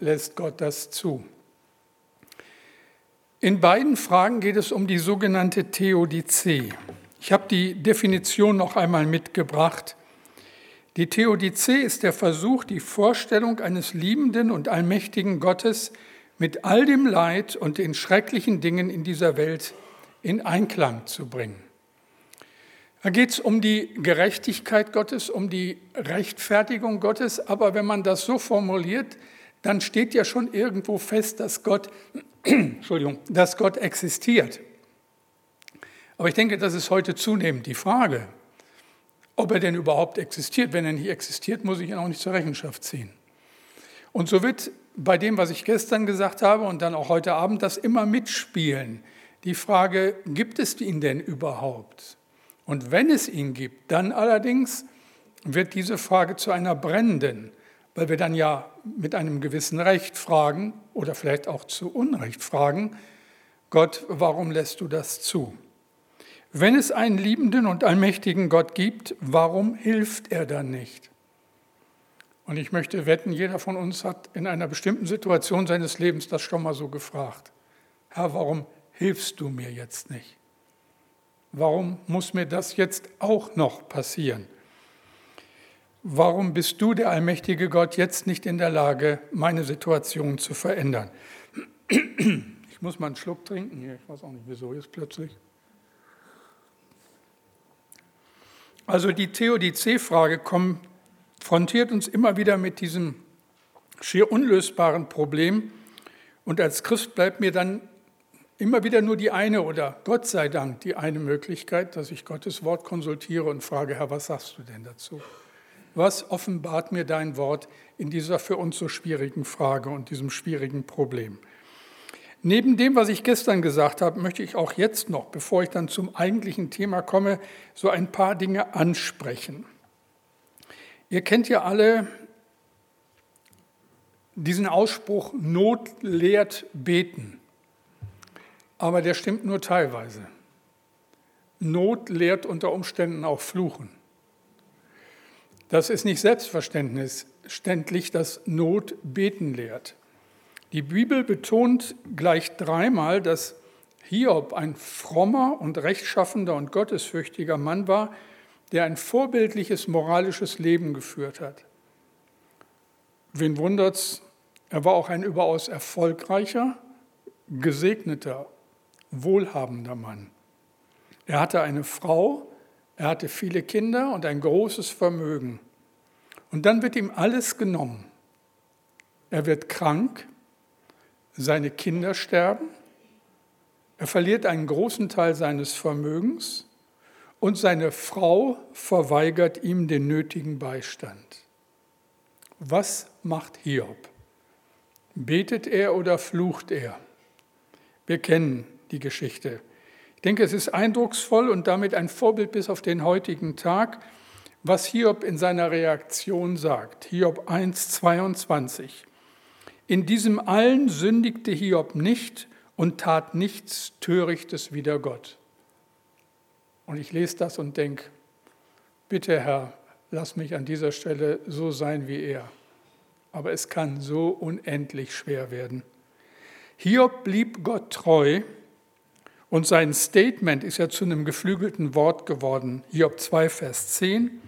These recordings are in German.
lässt Gott das zu? In beiden Fragen geht es um die sogenannte Theodizee. Ich habe die Definition noch einmal mitgebracht. Die Theodizee ist der Versuch, die Vorstellung eines liebenden und allmächtigen Gottes mit all dem Leid und den schrecklichen Dingen in dieser Welt in Einklang zu bringen. Da geht es um die Gerechtigkeit Gottes, um die Rechtfertigung Gottes, aber wenn man das so formuliert, dann steht ja schon irgendwo fest, dass Gott, Entschuldigung, dass Gott existiert. Aber ich denke, das ist heute zunehmend die Frage, ob er denn überhaupt existiert. Wenn er nicht existiert, muss ich ihn auch nicht zur Rechenschaft ziehen. Und so wird bei dem, was ich gestern gesagt habe und dann auch heute Abend, das immer mitspielen. Die Frage, gibt es ihn denn überhaupt? Und wenn es ihn gibt, dann allerdings wird diese Frage zu einer brennenden, weil wir dann ja mit einem gewissen Recht fragen oder vielleicht auch zu Unrecht fragen, Gott, warum lässt du das zu? Wenn es einen liebenden und allmächtigen Gott gibt, warum hilft er dann nicht? Und ich möchte wetten, jeder von uns hat in einer bestimmten Situation seines Lebens das schon mal so gefragt. Herr, warum hilfst du mir jetzt nicht? Warum muss mir das jetzt auch noch passieren? Warum bist du, der allmächtige Gott, jetzt nicht in der Lage, meine Situation zu verändern? Ich muss mal einen Schluck trinken hier. Ich weiß auch nicht, wieso jetzt plötzlich. Also die Theodizee-Frage konfrontiert uns immer wieder mit diesem schier unlösbaren Problem. Und als Christ bleibt mir dann immer wieder nur die eine oder Gott sei Dank die eine Möglichkeit, dass ich Gottes Wort konsultiere und frage, Herr, was sagst du denn dazu? Was offenbart mir dein Wort in dieser für uns so schwierigen Frage und diesem schwierigen Problem? Neben dem, was ich gestern gesagt habe, möchte ich auch jetzt noch, bevor ich dann zum eigentlichen Thema komme, so ein paar Dinge ansprechen. Ihr kennt ja alle diesen Ausspruch, Not lehrt beten. Aber der stimmt nur teilweise. Not lehrt unter Umständen auch Fluchen. Das ist nicht selbstverständlich, dass Not beten lehrt. Die Bibel betont gleich dreimal, dass Hiob ein frommer und rechtschaffender und gottesfürchtiger Mann war, der ein vorbildliches moralisches Leben geführt hat. Wen wundert's? Er war auch ein überaus erfolgreicher, gesegneter, wohlhabender Mann. Er hatte eine Frau, er hatte viele Kinder und ein großes Vermögen. Und dann wird ihm alles genommen. Er wird krank, seine Kinder sterben, er verliert einen großen Teil seines Vermögens und seine Frau verweigert ihm den nötigen Beistand. Was macht Hiob? Betet er oder flucht er? Wir kennen die Geschichte. Denke, es ist eindrucksvoll und damit ein Vorbild bis auf den heutigen Tag, was Hiob in seiner Reaktion sagt. Hiob 1, 22. In diesem allen sündigte Hiob nicht und tat nichts Törichtes wider Gott. Und ich lese das und denke, bitte Herr, lass mich an dieser Stelle so sein wie er. Aber es kann so unendlich schwer werden. Hiob blieb Gott treu und sein Statement ist ja zu einem geflügelten Wort geworden. Hiob 2, Vers 10.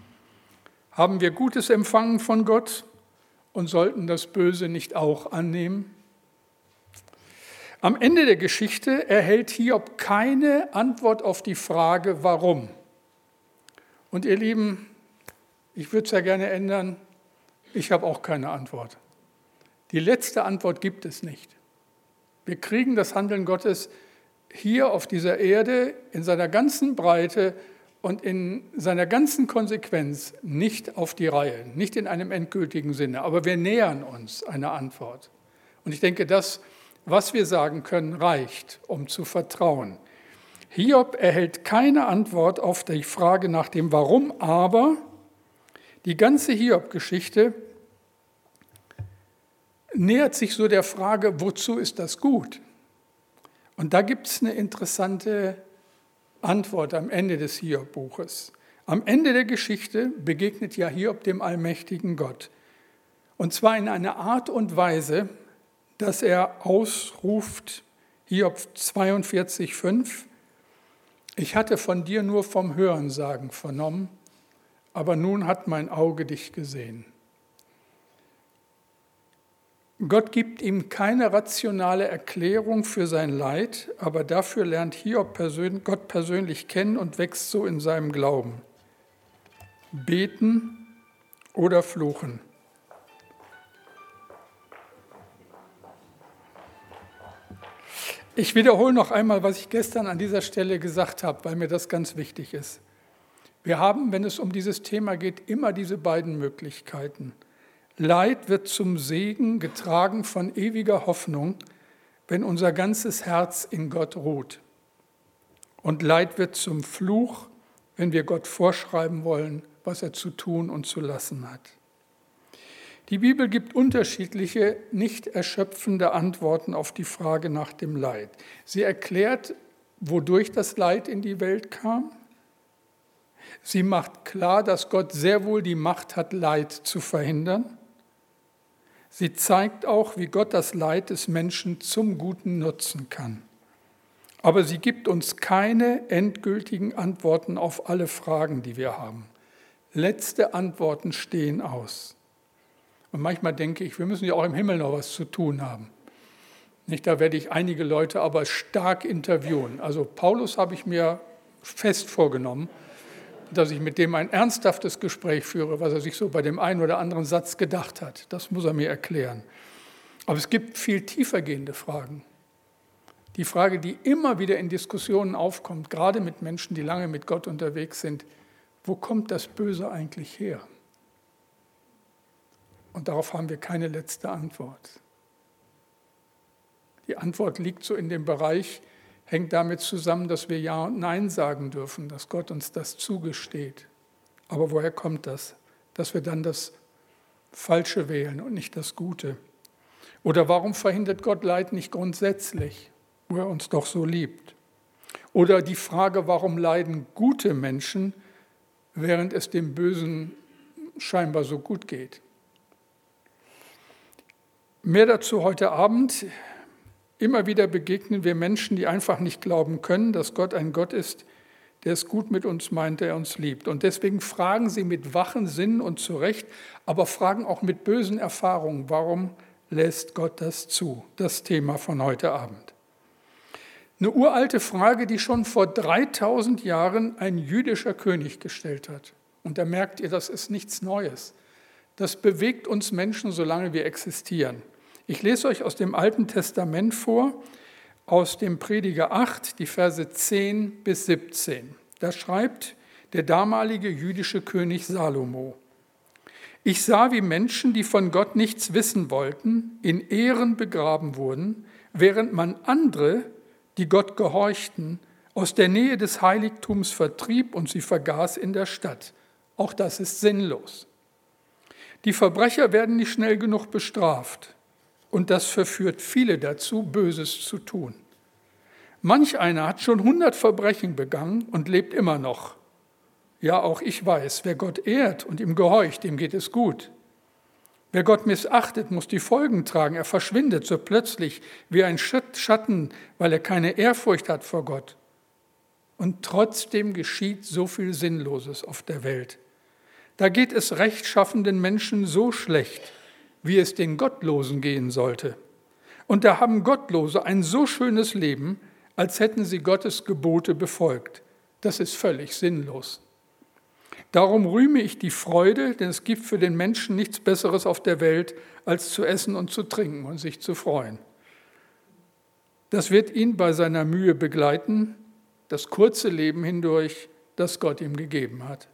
Haben wir Gutes empfangen von Gott, und sollten das Böse nicht auch annehmen? Am Ende der Geschichte erhält Hiob keine Antwort auf die Frage, warum. Und ihr Lieben, ich würde es ja gerne ändern, ich habe auch keine Antwort. Die letzte Antwort gibt es nicht. Wir kriegen das Handeln Gottes hier auf dieser Erde in seiner ganzen Breite und in seiner ganzen Konsequenz nicht auf die Reihe, nicht in einem endgültigen Sinne. Aber wir nähern uns einer Antwort. Und ich denke, das, was wir sagen können, reicht, um zu vertrauen. Hiob erhält keine Antwort auf die Frage nach dem Warum, aber die ganze Hiob-Geschichte nähert sich so der Frage, wozu ist das gut? Und da gibt es eine interessante Antwort am Ende des Hiob-Buches. Am Ende der Geschichte begegnet ja Hiob dem allmächtigen Gott. Und zwar in einer Art und Weise, dass er ausruft, Hiob 42,5, ich hatte von dir nur vom Hörensagen vernommen, aber nun hat mein Auge dich gesehen. Gott gibt ihm keine rationale Erklärung für sein Leid, aber dafür lernt Hiob Gott persönlich kennen und wächst so in seinem Glauben. Beten oder fluchen. Ich wiederhole noch einmal, was ich gestern an dieser Stelle gesagt habe, weil mir das ganz wichtig ist. Wir haben, wenn es um dieses Thema geht, immer diese beiden Möglichkeiten. Leid wird zum Segen getragen von ewiger Hoffnung, wenn unser ganzes Herz in Gott ruht. Und Leid wird zum Fluch, wenn wir Gott vorschreiben wollen, was er zu tun und zu lassen hat. Die Bibel gibt unterschiedliche, nicht erschöpfende Antworten auf die Frage nach dem Leid. Sie erklärt, wodurch das Leid in die Welt kam. Sie macht klar, dass Gott sehr wohl die Macht hat, Leid zu verhindern. Sie zeigt auch, wie Gott das Leid des Menschen zum Guten nutzen kann. Aber sie gibt uns keine endgültigen Antworten auf alle Fragen, die wir haben. Letzte Antworten stehen aus. Und manchmal denke ich, wir müssen ja auch im Himmel noch was zu tun haben. Nicht, da werde ich einige Leute aber stark interviewen. Also Paulus habe ich mir fest vorgenommen, dass ich mit dem ein ernsthaftes Gespräch führe, was er sich so bei dem einen oder anderen Satz gedacht hat. Das muss er mir erklären. Aber es gibt viel tiefergehende Fragen. Die Frage, die immer wieder in Diskussionen aufkommt, gerade mit Menschen, die lange mit Gott unterwegs sind, wo kommt das Böse eigentlich her? Und darauf haben wir keine letzte Antwort. Die Antwort liegt so in dem Bereich, hängt damit zusammen, dass wir Ja und Nein sagen dürfen, dass Gott uns das zugesteht. Aber woher kommt das? Dass wir dann das Falsche wählen und nicht das Gute. Oder warum verhindert Gott Leid nicht grundsätzlich, wo er uns doch so liebt? Oder die Frage, warum leiden gute Menschen, während es dem Bösen scheinbar so gut geht? Mehr dazu heute Abend. Immer wieder begegnen wir Menschen, die einfach nicht glauben können, dass Gott ein Gott ist, der es gut mit uns meint, der uns liebt. Und deswegen fragen sie mit wachen Sinnen und zu Recht, aber fragen auch mit bösen Erfahrungen, warum lässt Gott das zu? Das Thema von heute Abend. Eine uralte Frage, die schon vor 3000 Jahren ein jüdischer König gestellt hat. Und da merkt ihr, das ist nichts Neues. Das bewegt uns Menschen, solange wir existieren. Ich lese euch aus dem Alten Testament vor, aus dem Prediger 8, die Verse 10 bis 17. Da schreibt der damalige jüdische König Salomo. Ich sah, wie Menschen, die von Gott nichts wissen wollten, in Ehren begraben wurden, während man andere, die Gott gehorchten, aus der Nähe des Heiligtums vertrieb und sie vergaß in der Stadt. Auch das ist sinnlos. Die Verbrecher werden nicht schnell genug bestraft. Und das verführt viele dazu, Böses zu tun. Manch einer hat schon hundert Verbrechen begangen und lebt immer noch. Ja, auch ich weiß, wer Gott ehrt und ihm gehorcht, dem geht es gut. Wer Gott missachtet, muss die Folgen tragen. Er verschwindet so plötzlich wie ein Schatten, weil er keine Ehrfurcht hat vor Gott. Und trotzdem geschieht so viel Sinnloses auf der Welt. Da geht es rechtschaffenden Menschen so schlecht, wie es den Gottlosen gehen sollte. Und da haben Gottlose ein so schönes Leben, als hätten sie Gottes Gebote befolgt. Das ist völlig sinnlos. Darum rühme ich die Freude, denn es gibt für den Menschen nichts Besseres auf der Welt, als zu essen und zu trinken und sich zu freuen. Das wird ihn bei seiner Mühe begleiten, das kurze Leben hindurch, das Gott ihm gegeben hat.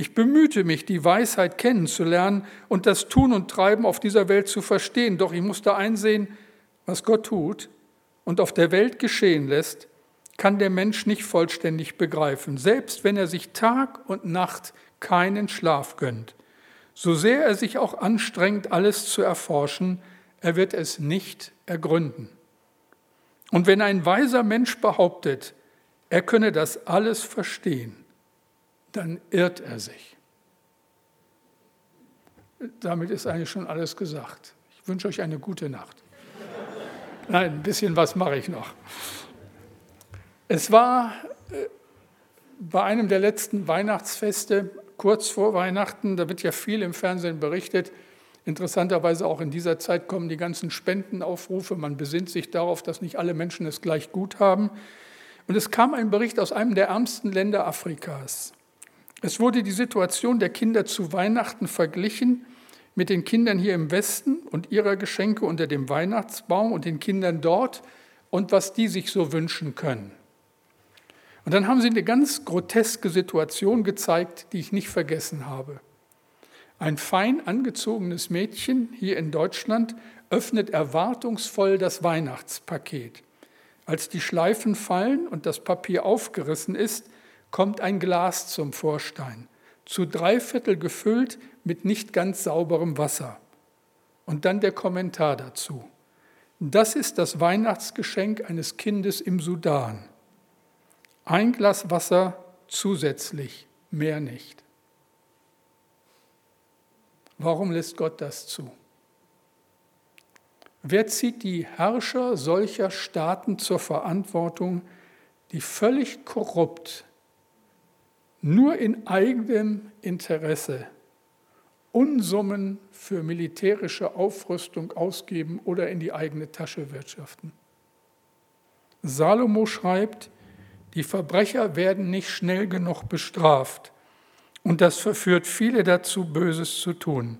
Ich bemühte mich, die Weisheit kennenzulernen und das Tun und Treiben auf dieser Welt zu verstehen, doch ich musste einsehen, was Gott tut und auf der Welt geschehen lässt, kann der Mensch nicht vollständig begreifen, selbst wenn er sich Tag und Nacht keinen Schlaf gönnt. So sehr er sich auch anstrengt, alles zu erforschen, er wird es nicht ergründen. Und wenn ein weiser Mensch behauptet, er könne das alles verstehen, dann irrt er sich. damit ist eigentlich schon alles gesagt. Ich wünsche euch eine gute Nacht. Nein, ein bisschen was mache ich noch. Es war äh, bei einem der letzten Weihnachtsfeste, kurz vor Weihnachten, da wird ja viel im Fernsehen berichtet. Interessanterweise auch in dieser Zeit kommen die ganzen Spendenaufrufe. Man besinnt sich darauf, dass nicht alle Menschen es gleich gut haben. Und es kam ein Bericht aus einem der ärmsten Länder Afrikas. Es wurde die Situation der Kinder zu Weihnachten verglichen mit den Kindern hier im Westen und ihrer Geschenke unter dem Weihnachtsbaum und den Kindern dort und was die sich so wünschen können. Und dann haben sie eine ganz groteske Situation gezeigt, die ich nicht vergessen habe. Ein fein angezogenes Mädchen hier in Deutschland öffnet erwartungsvoll das Weihnachtspaket. Als die Schleifen fallen und das Papier aufgerissen ist, kommt ein Glas zum Vorstein, zu drei Viertel gefüllt mit nicht ganz sauberem Wasser. Und dann der Kommentar dazu. Das ist das Weihnachtsgeschenk eines Kindes im Sudan. Ein Glas Wasser zusätzlich, mehr nicht. Warum lässt Gott das zu? Wer zieht die Herrscher solcher Staaten zur Verantwortung, die völlig korrupt, nur in eigenem Interesse Unsummen für militärische Aufrüstung ausgeben oder in die eigene Tasche wirtschaften. Salomo schreibt, die Verbrecher werden nicht schnell genug bestraft und das verführt viele dazu, Böses zu tun.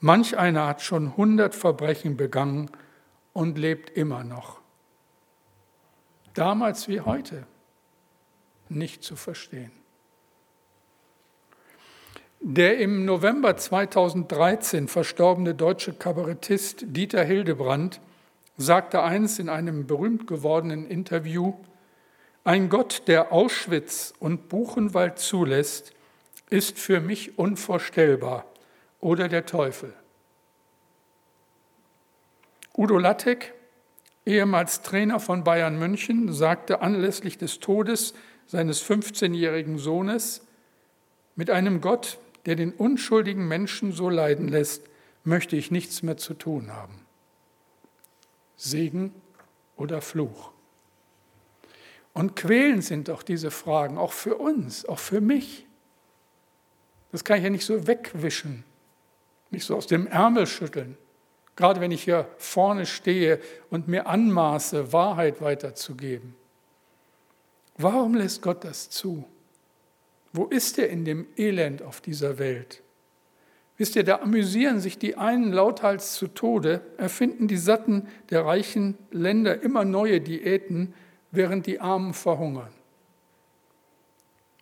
Manch einer hat schon hundert Verbrechen begangen und lebt immer noch. Damals wie heute nicht zu verstehen. Der im November 2013 verstorbene deutsche Kabarettist Dieter Hildebrand sagte einst in einem berühmt gewordenen Interview, ein Gott, der Auschwitz und Buchenwald zulässt, ist für mich unvorstellbar oder der Teufel. Udo Lattek, ehemals Trainer von Bayern München, sagte anlässlich des Todes seines 15-jährigen Sohnes, mit einem Gott, der den unschuldigen Menschen so leiden lässt, möchte ich nichts mehr zu tun haben. Segen oder Fluch? Und quälend sind doch diese Fragen, auch für uns, auch für mich. Das kann ich ja nicht so wegwischen, nicht so aus dem Ärmel schütteln. Gerade wenn ich hier vorne stehe und mir anmaße, Wahrheit weiterzugeben. Warum lässt Gott das zu? Wo ist er in dem Elend auf dieser Welt? Wisst ihr, da amüsieren sich die einen lauthals zu Tode, erfinden die Satten der reichen Länder immer neue Diäten, während die Armen verhungern.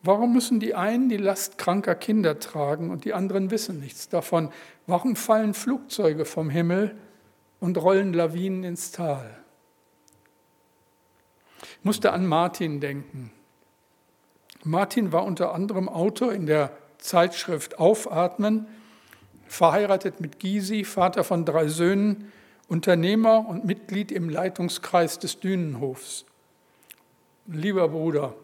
Warum müssen die einen die Last kranker Kinder tragen und die anderen wissen nichts davon? Warum fallen Flugzeuge vom Himmel und rollen Lawinen ins Tal? Ich musste an Martin denken. Martin war unter anderem Autor in der Zeitschrift Aufatmen, verheiratet mit Gysi, Vater von drei Söhnen, Unternehmer und Mitglied im Leitungskreis des Dünenhofs. Lieber Bruder,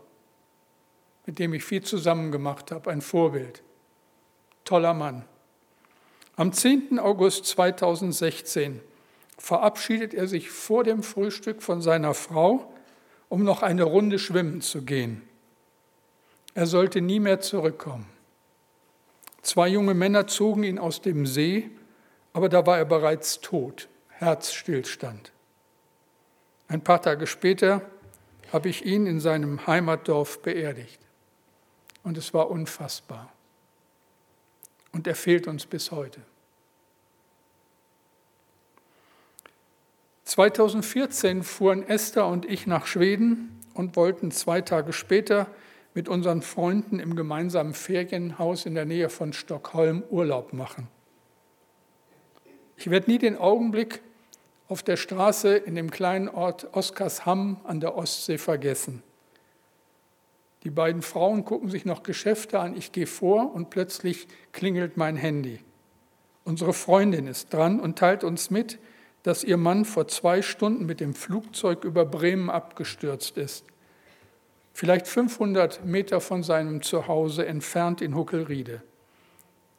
mit dem ich viel zusammen gemacht habe, ein Vorbild. Toller Mann. Am 10. August 2016 verabschiedet er sich vor dem Frühstück von seiner Frau, um noch eine Runde schwimmen zu gehen. Er sollte nie mehr zurückkommen. Zwei junge Männer zogen ihn aus dem See, aber da war er bereits tot, Herzstillstand. Ein paar Tage später habe ich ihn in seinem Heimatdorf beerdigt. Und es war unfassbar. Und er fehlt uns bis heute. 2014 fuhren Esther und ich nach Schweden und wollten zwei Tage später mit unseren Freunden im gemeinsamen Ferienhaus in der Nähe von Stockholm Urlaub machen. Ich werde nie den Augenblick auf der Straße in dem kleinen Ort Oskarshamn an der Ostsee vergessen. Die beiden Frauen gucken sich noch Geschäfte an, ich gehe vor und plötzlich klingelt mein Handy. Unsere Freundin ist dran und teilt uns mit, dass ihr Mann vor zwei Stunden mit dem Flugzeug über Bremen abgestürzt ist vielleicht 500 Meter von seinem Zuhause entfernt in Huckelriede.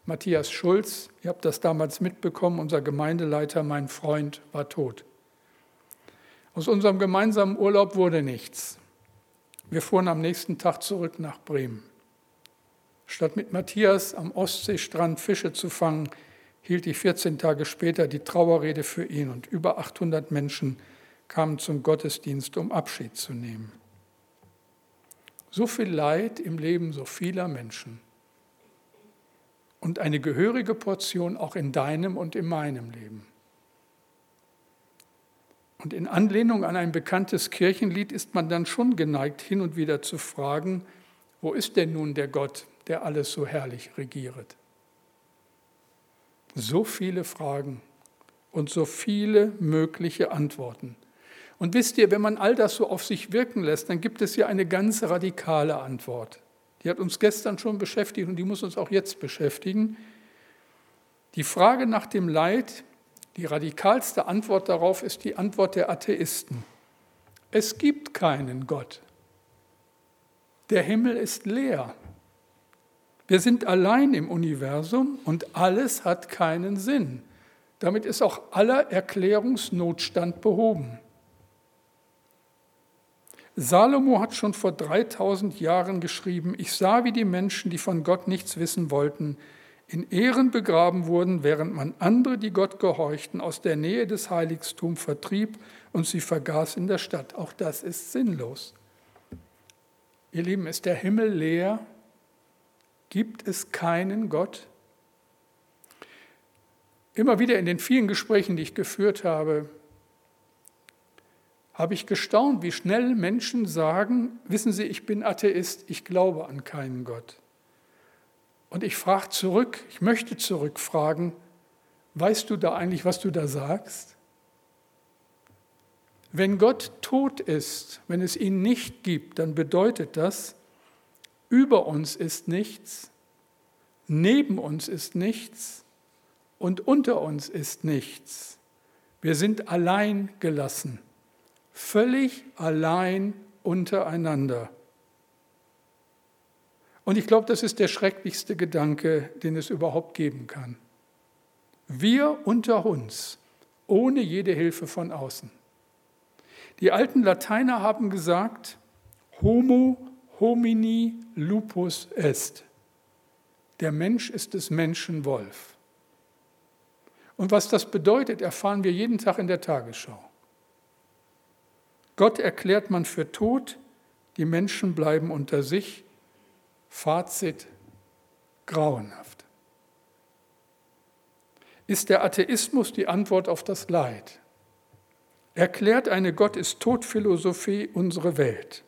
Matthias Schulz, ihr habt das damals mitbekommen, unser Gemeindeleiter, mein Freund, war tot. Aus unserem gemeinsamen Urlaub wurde nichts. Wir fuhren am nächsten Tag zurück nach Bremen. Statt mit Matthias am Ostseestrand Fische zu fangen, hielt ich 14 Tage später die Trauerrede für ihn und über 800 Menschen kamen zum Gottesdienst, um Abschied zu nehmen. So viel Leid im Leben so vieler Menschen und eine gehörige Portion auch in deinem und in meinem Leben. Und in Anlehnung an ein bekanntes Kirchenlied ist man dann schon geneigt, hin und wieder zu fragen, wo ist denn nun der Gott, der alles so herrlich regiert? So viele Fragen und so viele mögliche Antworten. Und wisst ihr, wenn man all das so auf sich wirken lässt, dann gibt es ja eine ganz radikale Antwort. Die hat uns gestern schon beschäftigt und die muss uns auch jetzt beschäftigen. Die Frage nach dem Leid, die radikalste Antwort darauf ist die Antwort der Atheisten. Es gibt keinen Gott. Der Himmel ist leer. Wir sind allein im Universum und alles hat keinen Sinn. Damit ist auch aller Erklärungsnotstand behoben. Salomo hat schon vor 3000 Jahren geschrieben, ich sah, wie die Menschen, die von Gott nichts wissen wollten, in Ehren begraben wurden, während man andere, die Gott gehorchten, aus der Nähe des Heiligtums vertrieb und sie vergaß in der Stadt. Auch das ist sinnlos. Ihr Lieben, ist der Himmel leer? Gibt es keinen Gott? Immer wieder in den vielen Gesprächen, die ich geführt habe, habe ich gestaunt, wie schnell Menschen sagen, wissen Sie, ich bin Atheist, ich glaube an keinen Gott. Und ich frage zurück, ich möchte zurückfragen, weißt du da eigentlich, was du da sagst? Wenn Gott tot ist, wenn es ihn nicht gibt, dann bedeutet das, über uns ist nichts, neben uns ist nichts und unter uns ist nichts. Wir sind allein gelassen völlig allein untereinander. Und ich glaube, das ist der schrecklichste Gedanke, den es überhaupt geben kann. Wir unter uns, ohne jede Hilfe von außen. Die alten Lateiner haben gesagt, Homo homini lupus est. Der Mensch ist des Menschen Wolf. Und was das bedeutet, erfahren wir jeden Tag in der Tagesschau. Gott erklärt man für tot, die Menschen bleiben unter sich. Fazit, grauenhaft. Ist der Atheismus die Antwort auf das Leid? Erklärt eine Gott ist Tod-Philosophie unsere Welt?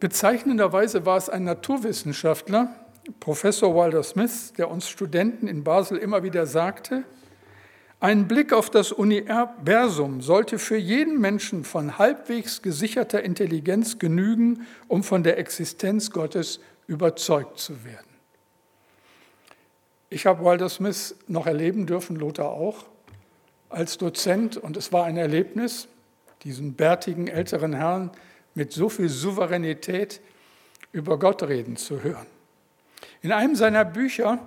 Bezeichnenderweise war es ein Naturwissenschaftler, Professor Walter Smith, der uns Studenten in Basel immer wieder sagte, ein Blick auf das Universum sollte für jeden Menschen von halbwegs gesicherter Intelligenz genügen, um von der Existenz Gottes überzeugt zu werden. Ich habe Walter Smith noch erleben dürfen, Lothar auch, als Dozent und es war ein Erlebnis, diesen bärtigen älteren Herrn mit so viel Souveränität über Gott reden zu hören. In einem seiner Bücher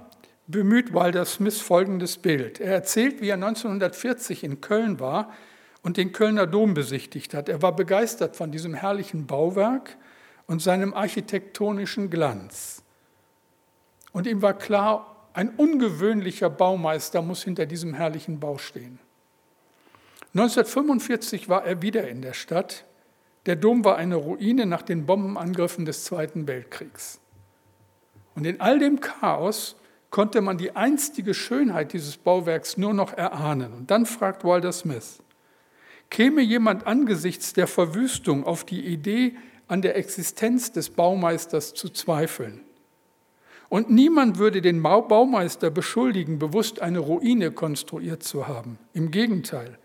bemüht Walter Smith folgendes Bild. Er erzählt, wie er 1940 in Köln war und den Kölner Dom besichtigt hat. Er war begeistert von diesem herrlichen Bauwerk und seinem architektonischen Glanz. Und ihm war klar, ein ungewöhnlicher Baumeister muss hinter diesem herrlichen Bau stehen. 1945 war er wieder in der Stadt. Der Dom war eine Ruine nach den Bombenangriffen des Zweiten Weltkriegs. Und in all dem Chaos konnte man die einstige Schönheit dieses Bauwerks nur noch erahnen. Und dann fragt Walter Smith, käme jemand angesichts der Verwüstung auf die Idee, an der Existenz des Baumeisters zu zweifeln? Und niemand würde den Baumeister beschuldigen, bewusst eine Ruine konstruiert zu haben. Im Gegenteil,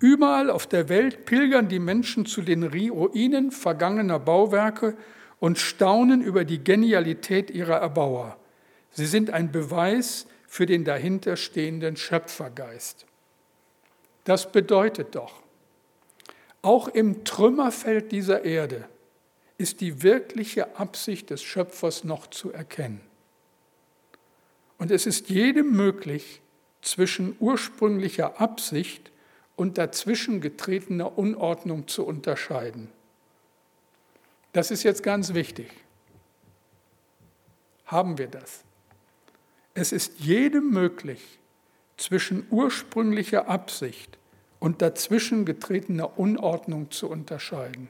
überall auf der Welt pilgern die Menschen zu den Ruinen vergangener Bauwerke und staunen über die Genialität ihrer Erbauer. Sie sind ein Beweis für den dahinterstehenden Schöpfergeist. Das bedeutet doch, auch im Trümmerfeld dieser Erde ist die wirkliche Absicht des Schöpfers noch zu erkennen. Und es ist jedem möglich, zwischen ursprünglicher Absicht und dazwischen getretener Unordnung zu unterscheiden. Das ist jetzt ganz wichtig. Haben wir das? Es ist jedem möglich, zwischen ursprünglicher Absicht und dazwischen getretener Unordnung zu unterscheiden.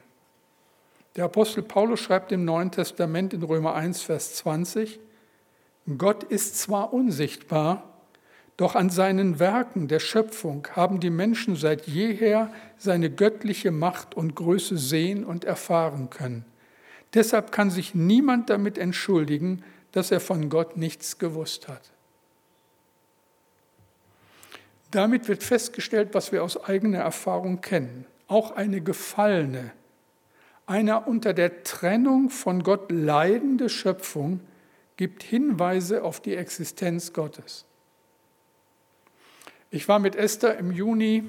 Der Apostel Paulus schreibt im Neuen Testament in Römer 1, Vers 20, Gott ist zwar unsichtbar, doch an seinen Werken der Schöpfung haben die Menschen seit jeher seine göttliche Macht und Größe sehen und erfahren können. Deshalb kann sich niemand damit entschuldigen, dass er von Gott nichts gewusst hat. Damit wird festgestellt, was wir aus eigener Erfahrung kennen. Auch eine gefallene, einer unter der Trennung von Gott leidende Schöpfung gibt Hinweise auf die Existenz Gottes. Ich war mit Esther im Juni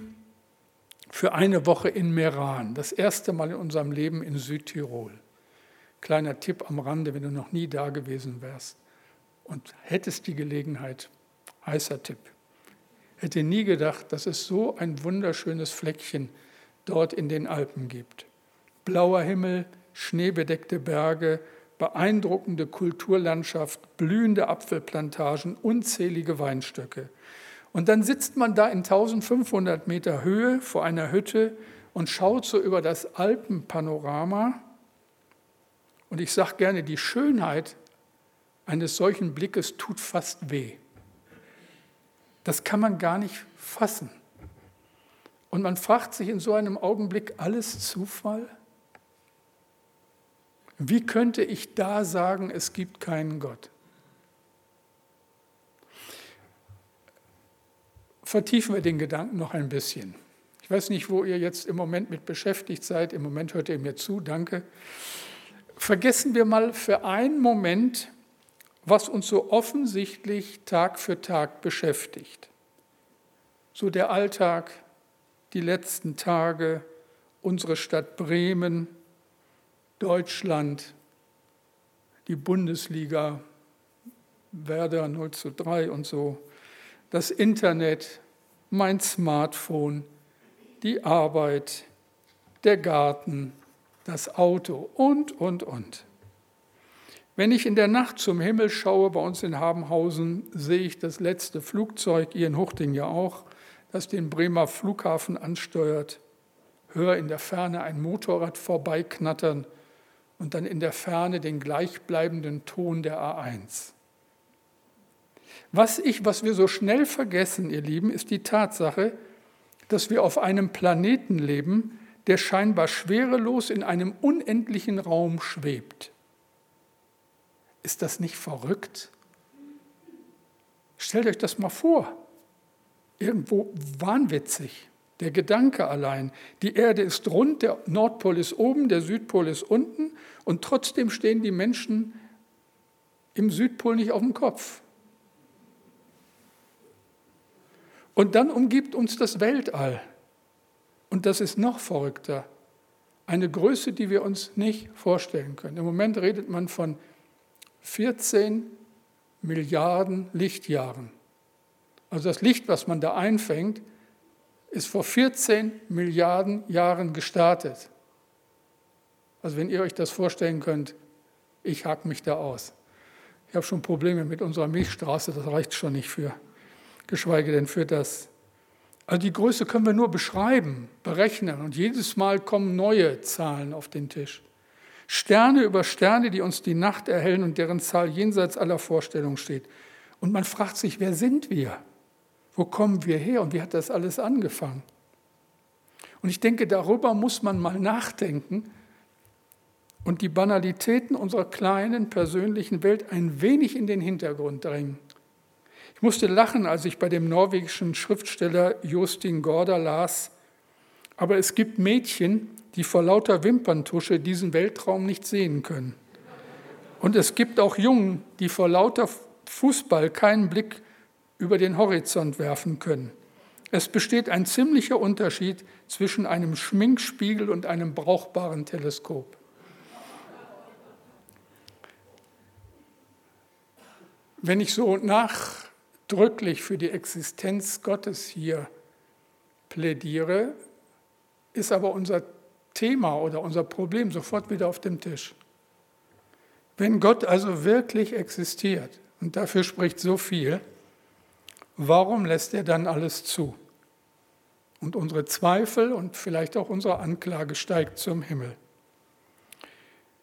für eine Woche in Meran, das erste Mal in unserem Leben in Südtirol. Kleiner Tipp am Rande, wenn du noch nie da gewesen wärst und hättest die Gelegenheit, heißer Tipp. Hätte nie gedacht, dass es so ein wunderschönes Fleckchen dort in den Alpen gibt. Blauer Himmel, schneebedeckte Berge, beeindruckende Kulturlandschaft, blühende Apfelplantagen, unzählige Weinstöcke. Und dann sitzt man da in 1500 Meter Höhe vor einer Hütte und schaut so über das Alpenpanorama. Und ich sage gerne, die Schönheit eines solchen Blickes tut fast weh. Das kann man gar nicht fassen. Und man fragt sich in so einem Augenblick, alles Zufall? Wie könnte ich da sagen, es gibt keinen Gott? vertiefen wir den Gedanken noch ein bisschen. Ich weiß nicht, wo ihr jetzt im Moment mit beschäftigt seid. Im Moment hört ihr mir zu, danke. Vergessen wir mal für einen Moment, was uns so offensichtlich Tag für Tag beschäftigt. So der Alltag, die letzten Tage, unsere Stadt Bremen, Deutschland, die Bundesliga, Werder 0 zu 3 und so, das Internet, mein Smartphone, die Arbeit, der Garten, das Auto und, und, und. Wenn ich in der Nacht zum Himmel schaue, bei uns in Habenhausen, sehe ich das letzte Flugzeug, ihr in Huchting ja auch, das den Bremer Flughafen ansteuert, höre in der Ferne ein Motorrad vorbeiknattern und dann in der Ferne den gleichbleibenden Ton der A1. Was ich, was wir so schnell vergessen, ihr Lieben, ist die Tatsache, dass wir auf einem Planeten leben, der scheinbar schwerelos in einem unendlichen Raum schwebt. Ist das nicht verrückt? Stellt euch das mal vor. Irgendwo wahnwitzig. Der Gedanke allein. Die Erde ist rund, der Nordpol ist oben, der Südpol ist unten und trotzdem stehen die Menschen im Südpol nicht auf dem Kopf. Und dann umgibt uns das Weltall. Und das ist noch verrückter. Eine Größe, die wir uns nicht vorstellen können. Im Moment redet man von 14 Milliarden Lichtjahren. Also das Licht, was man da einfängt, ist vor 14 Milliarden Jahren gestartet. Also wenn ihr euch das vorstellen könnt, ich hack mich da aus. Ich habe schon Probleme mit unserer Milchstraße, das reicht schon nicht für geschweige denn für das. Also die Größe können wir nur beschreiben, berechnen und jedes Mal kommen neue Zahlen auf den Tisch. Sterne über Sterne, die uns die Nacht erhellen und deren Zahl jenseits aller Vorstellung steht. Und man fragt sich, wer sind wir? Wo kommen wir her und wie hat das alles angefangen? Und ich denke, darüber muss man mal nachdenken und die Banalitäten unserer kleinen persönlichen Welt ein wenig in den Hintergrund drängen. Ich musste lachen, als ich bei dem norwegischen Schriftsteller Justin Gorda las, aber es gibt Mädchen, die vor lauter Wimperntusche diesen Weltraum nicht sehen können. Und es gibt auch Jungen, die vor lauter Fußball keinen Blick über den Horizont werfen können. Es besteht ein ziemlicher Unterschied zwischen einem Schminkspiegel und einem brauchbaren Teleskop. Wenn ich so nachdrücklich für die Existenz Gottes hier plädiere, ist aber unser Thema oder unser Problem sofort wieder auf dem Tisch. Wenn Gott also wirklich existiert, und dafür spricht so viel, warum lässt er dann alles zu? Und unsere Zweifel und vielleicht auch unsere Anklage steigt zum Himmel.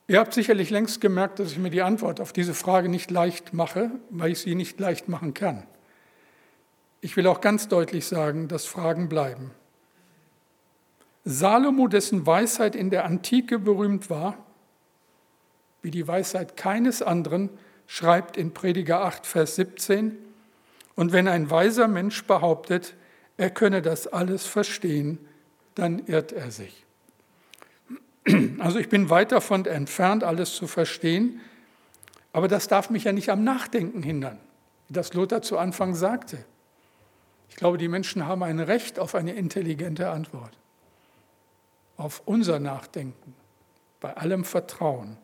Ihr habt sicherlich längst gemerkt, dass ich mir die Antwort auf diese Frage nicht leicht mache, weil ich sie nicht leicht machen kann. Ich will auch ganz deutlich sagen, dass Fragen bleiben. Salomo, dessen Weisheit in der Antike berühmt war, wie die Weisheit keines anderen, schreibt in Prediger 8, Vers 17, und wenn ein weiser Mensch behauptet, er könne das alles verstehen, dann irrt er sich. Also ich bin weit davon entfernt, alles zu verstehen, aber das darf mich ja nicht am Nachdenken hindern, wie das Lothar zu Anfang sagte. Ich glaube, die Menschen haben ein Recht auf eine intelligente Antwort, auf unser Nachdenken, bei allem Vertrauen.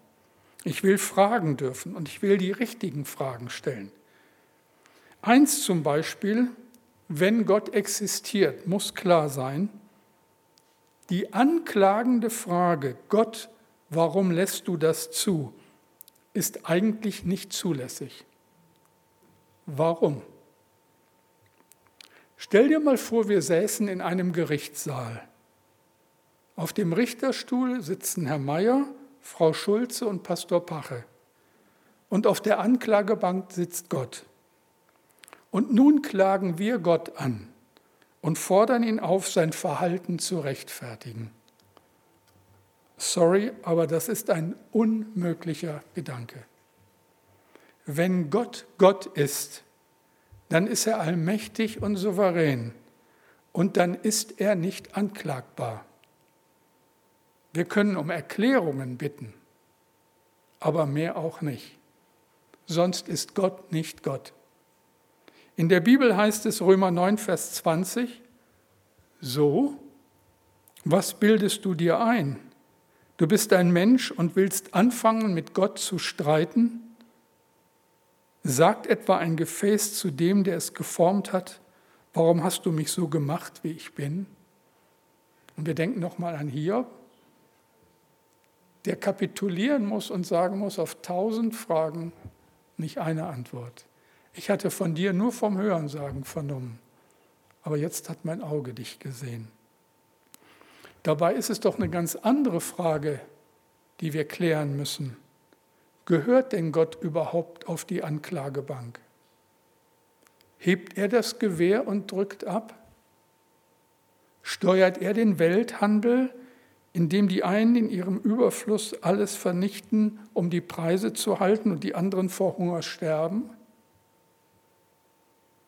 Ich will fragen dürfen und ich will die richtigen Fragen stellen. Eins zum Beispiel, wenn Gott existiert, muss klar sein, die anklagende Frage, Gott, warum lässt du das zu, ist eigentlich nicht zulässig. Warum? Stell dir mal vor, wir säßen in einem Gerichtssaal. Auf dem Richterstuhl sitzen Herr Meier, Frau Schulze und Pastor Pache. Und auf der Anklagebank sitzt Gott. Und nun klagen wir Gott an und fordern ihn auf, sein Verhalten zu rechtfertigen. Sorry, aber das ist ein unmöglicher Gedanke. Wenn Gott Gott ist, dann ist er allmächtig und souverän und dann ist er nicht anklagbar. Wir können um Erklärungen bitten, aber mehr auch nicht. Sonst ist Gott nicht Gott. In der Bibel heißt es Römer 9, Vers 20, so, was bildest du dir ein? Du bist ein Mensch und willst anfangen, mit Gott zu streiten? Sagt etwa ein Gefäß zu dem, der es geformt hat, warum hast du mich so gemacht, wie ich bin? Und wir denken nochmal an Hiob, der kapitulieren muss und sagen muss, auf tausend Fragen nicht eine Antwort. Ich hatte von dir nur vom Hörensagen vernommen, aber jetzt hat mein Auge dich gesehen. Dabei ist es doch eine ganz andere Frage, die wir klären müssen. Gehört denn Gott überhaupt auf die Anklagebank? Hebt er das Gewehr und drückt ab? Steuert er den Welthandel, indem die einen in ihrem Überfluss alles vernichten, um die Preise zu halten und die anderen vor Hunger sterben?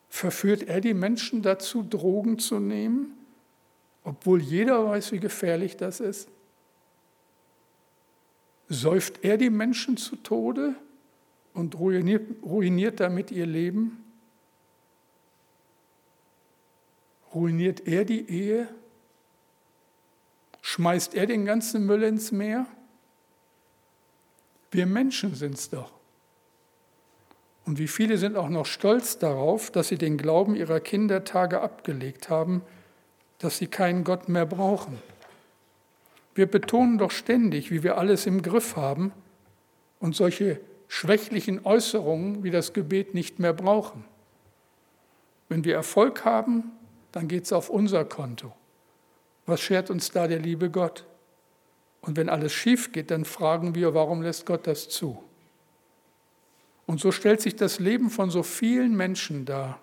Verführt er die Menschen dazu, Drogen zu nehmen, obwohl jeder weiß, wie gefährlich das ist? Säuft er die Menschen zu Tode und ruiniert, ruiniert damit ihr Leben? Ruiniert er die Ehe? Schmeißt er den ganzen Müll ins Meer? Wir Menschen sind es doch. Und wie viele sind auch noch stolz darauf, dass sie den Glauben ihrer Kindertage abgelegt haben, dass sie keinen Gott mehr brauchen. Wir betonen doch ständig, wie wir alles im Griff haben und solche schwächlichen Äußerungen wie das Gebet nicht mehr brauchen. Wenn wir Erfolg haben, dann geht es auf unser Konto. Was schert uns da der liebe Gott? Und wenn alles schief geht, dann fragen wir, warum lässt Gott das zu? Und so stellt sich das Leben von so vielen Menschen dar.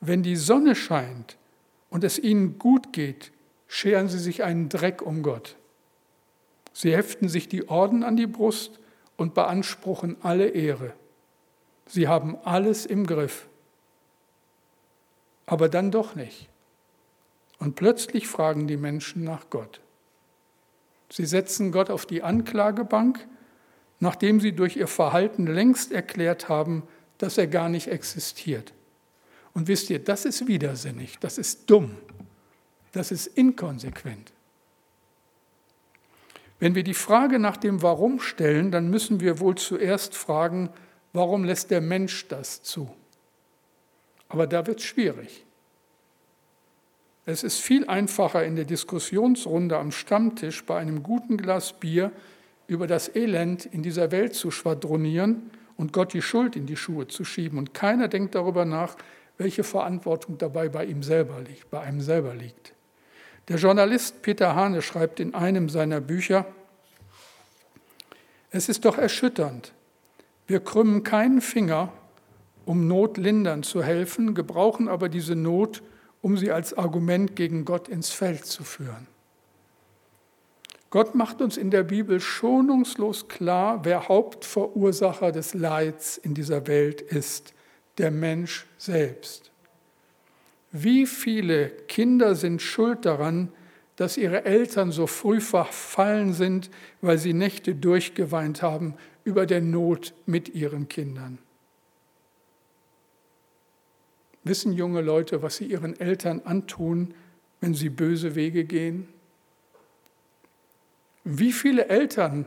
Wenn die Sonne scheint und es ihnen gut geht, scheren sie sich einen Dreck um Gott. Sie heften sich die Orden an die Brust und beanspruchen alle Ehre. Sie haben alles im Griff. Aber dann doch nicht. Und plötzlich fragen die Menschen nach Gott. Sie setzen Gott auf die Anklagebank nachdem sie durch ihr Verhalten längst erklärt haben, dass er gar nicht existiert. Und wisst ihr, das ist widersinnig, das ist dumm, das ist inkonsequent. Wenn wir die Frage nach dem Warum stellen, dann müssen wir wohl zuerst fragen, Warum lässt der Mensch das zu? Aber da wird es schwierig. Es ist viel einfacher in der Diskussionsrunde am Stammtisch bei einem guten Glas Bier über das Elend in dieser Welt zu schwadronieren und Gott die Schuld in die Schuhe zu schieben. Und keiner denkt darüber nach, welche Verantwortung dabei bei ihm selber liegt, bei einem selber liegt. Der Journalist Peter Hane schreibt in einem seiner Bücher, es ist doch erschütternd. Wir krümmen keinen Finger, um Notlindern zu helfen, gebrauchen aber diese Not, um sie als Argument gegen Gott ins Feld zu führen. Gott macht uns in der Bibel schonungslos klar, wer Hauptverursacher des Leids in dieser Welt ist, der Mensch selbst. Wie viele Kinder sind schuld daran, dass ihre Eltern so früh verfallen sind, weil sie Nächte durchgeweint haben über der Not mit ihren Kindern? Wissen junge Leute, was sie ihren Eltern antun, wenn sie böse Wege gehen? Wie viele Eltern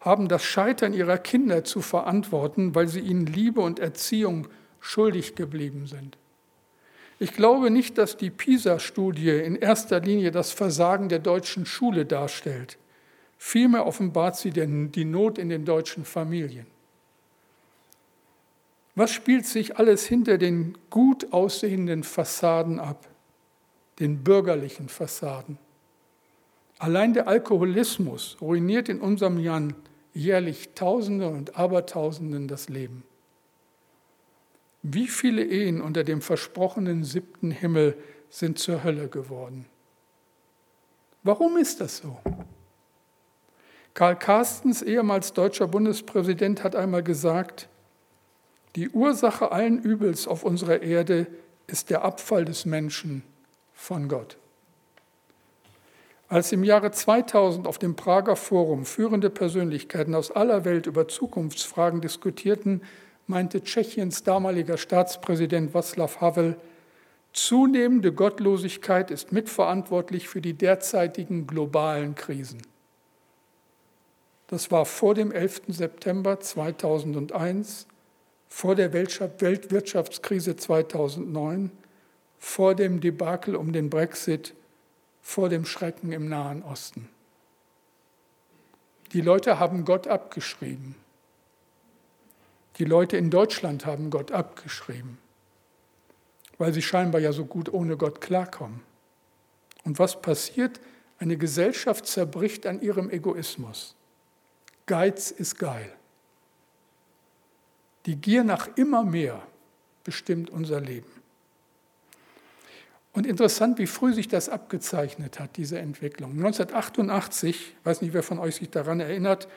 haben das Scheitern ihrer Kinder zu verantworten, weil sie ihnen Liebe und Erziehung schuldig geblieben sind? Ich glaube nicht, dass die PISA-Studie in erster Linie das Versagen der deutschen Schule darstellt. Vielmehr offenbart sie die Not in den deutschen Familien. Was spielt sich alles hinter den gut aussehenden Fassaden ab, den bürgerlichen Fassaden? Allein der Alkoholismus ruiniert in unserem Land jährlich Tausende und Abertausenden das Leben. Wie viele Ehen unter dem versprochenen siebten Himmel sind zur Hölle geworden? Warum ist das so? Karl Carstens, ehemals deutscher Bundespräsident, hat einmal gesagt, die Ursache allen Übels auf unserer Erde ist der Abfall des Menschen von Gott. Als im Jahre 2000 auf dem Prager Forum führende Persönlichkeiten aus aller Welt über Zukunftsfragen diskutierten, meinte Tschechiens damaliger Staatspräsident Václav Havel, zunehmende Gottlosigkeit ist mitverantwortlich für die derzeitigen globalen Krisen. Das war vor dem 11. September 2001, vor der Weltwirtschaftskrise 2009, vor dem Debakel um den Brexit vor dem Schrecken im Nahen Osten. Die Leute haben Gott abgeschrieben. Die Leute in Deutschland haben Gott abgeschrieben, weil sie scheinbar ja so gut ohne Gott klarkommen. Und was passiert? Eine Gesellschaft zerbricht an ihrem Egoismus. Geiz ist geil. Die Gier nach immer mehr bestimmt unser Leben. Und interessant, wie früh sich das abgezeichnet hat, diese Entwicklung. 1988, ich weiß nicht, wer von euch sich daran erinnert,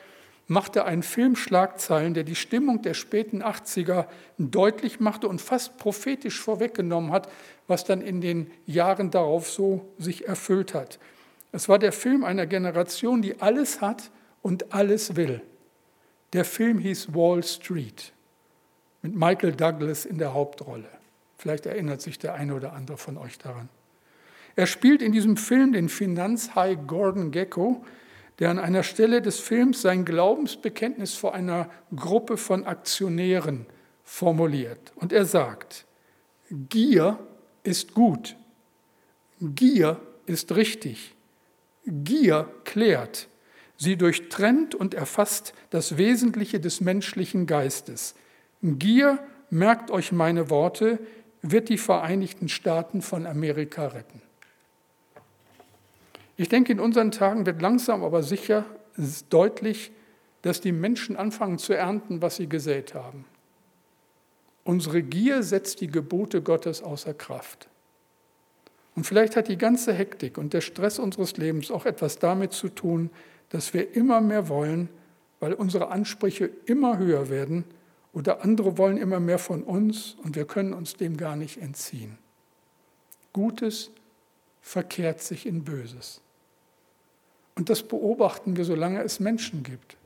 machte ein Film Schlagzeilen, der die Stimmung der späten 80er deutlich machte und fast prophetisch vorweggenommen hat, was dann in den Jahren darauf so sich erfüllt hat. Es war der Film einer Generation, die alles hat und alles will. Der Film hieß Wall Street mit Michael Douglas in der Hauptrolle. Vielleicht erinnert sich der eine oder andere von euch daran. Er spielt in diesem Film den Finanzhai Gordon Gecko, der an einer Stelle des Films sein Glaubensbekenntnis vor einer Gruppe von Aktionären formuliert. Und er sagt, Gier ist gut, Gier ist richtig, Gier klärt, sie durchtrennt und erfasst das Wesentliche des menschlichen Geistes. Gier, merkt euch meine Worte, wird die Vereinigten Staaten von Amerika retten. Ich denke, in unseren Tagen wird langsam aber sicher deutlich, dass die Menschen anfangen zu ernten, was sie gesät haben. Unsere Gier setzt die Gebote Gottes außer Kraft. Und vielleicht hat die ganze Hektik und der Stress unseres Lebens auch etwas damit zu tun, dass wir immer mehr wollen, weil unsere Ansprüche immer höher werden oder andere wollen immer mehr von uns und wir können uns dem gar nicht entziehen. Gutes verkehrt sich in Böses. Und das beobachten wir, solange es Menschen gibt.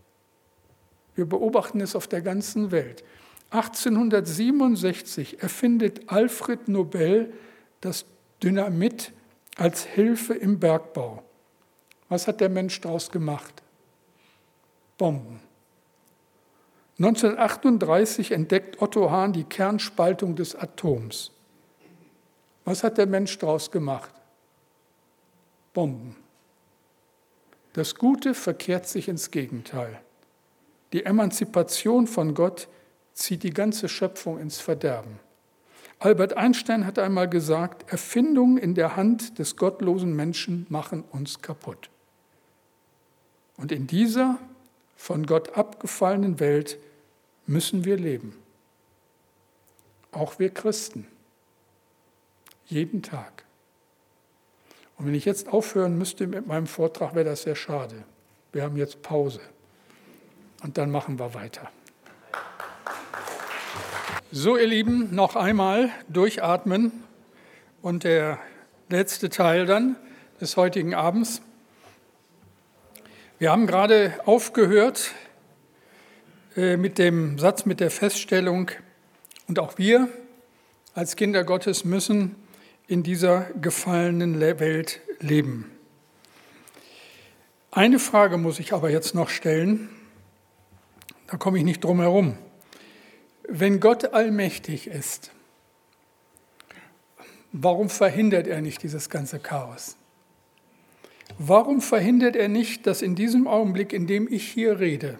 Wir beobachten es auf der ganzen Welt. 1867 erfindet Alfred Nobel das Dynamit als Hilfe im Bergbau. Was hat der Mensch daraus gemacht? Bomben. 1938 entdeckt Otto Hahn die Kernspaltung des Atoms. Was hat der Mensch daraus gemacht? Bomben. Das Gute verkehrt sich ins Gegenteil. Die Emanzipation von Gott zieht die ganze Schöpfung ins Verderben. Albert Einstein hat einmal gesagt, Erfindungen in der Hand des gottlosen Menschen machen uns kaputt. Und in dieser von Gott abgefallenen Welt müssen wir leben. Auch wir Christen. Jeden Tag. Und wenn ich jetzt aufhören müsste mit meinem Vortrag, wäre das sehr schade. Wir haben jetzt Pause. Und dann machen wir weiter. So, ihr Lieben, noch einmal durchatmen. Und der letzte Teil dann des heutigen Abends. Wir haben gerade aufgehört äh, mit dem Satz, mit der Feststellung, und auch wir als Kinder Gottes müssen in dieser gefallenen Welt leben. Eine Frage muss ich aber jetzt noch stellen, da komme ich nicht drum herum. Wenn Gott allmächtig ist, warum verhindert er nicht dieses ganze Chaos? Warum verhindert er nicht, dass in diesem Augenblick, in dem ich hier rede,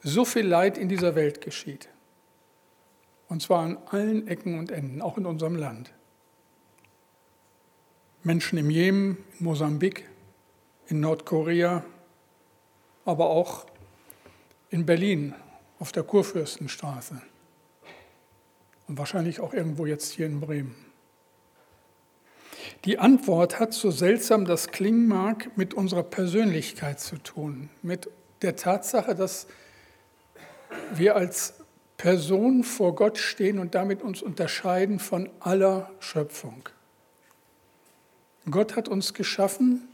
so viel Leid in dieser Welt geschieht. Und zwar an allen Ecken und Enden, auch in unserem Land. Menschen im Jemen, in Mosambik, in Nordkorea, aber auch in Berlin auf der Kurfürstenstraße und wahrscheinlich auch irgendwo jetzt hier in Bremen. Die Antwort hat, so seltsam das klingen mag, mit unserer Persönlichkeit zu tun, mit der Tatsache, dass wir als Person vor Gott stehen und damit uns unterscheiden von aller Schöpfung. Gott hat uns geschaffen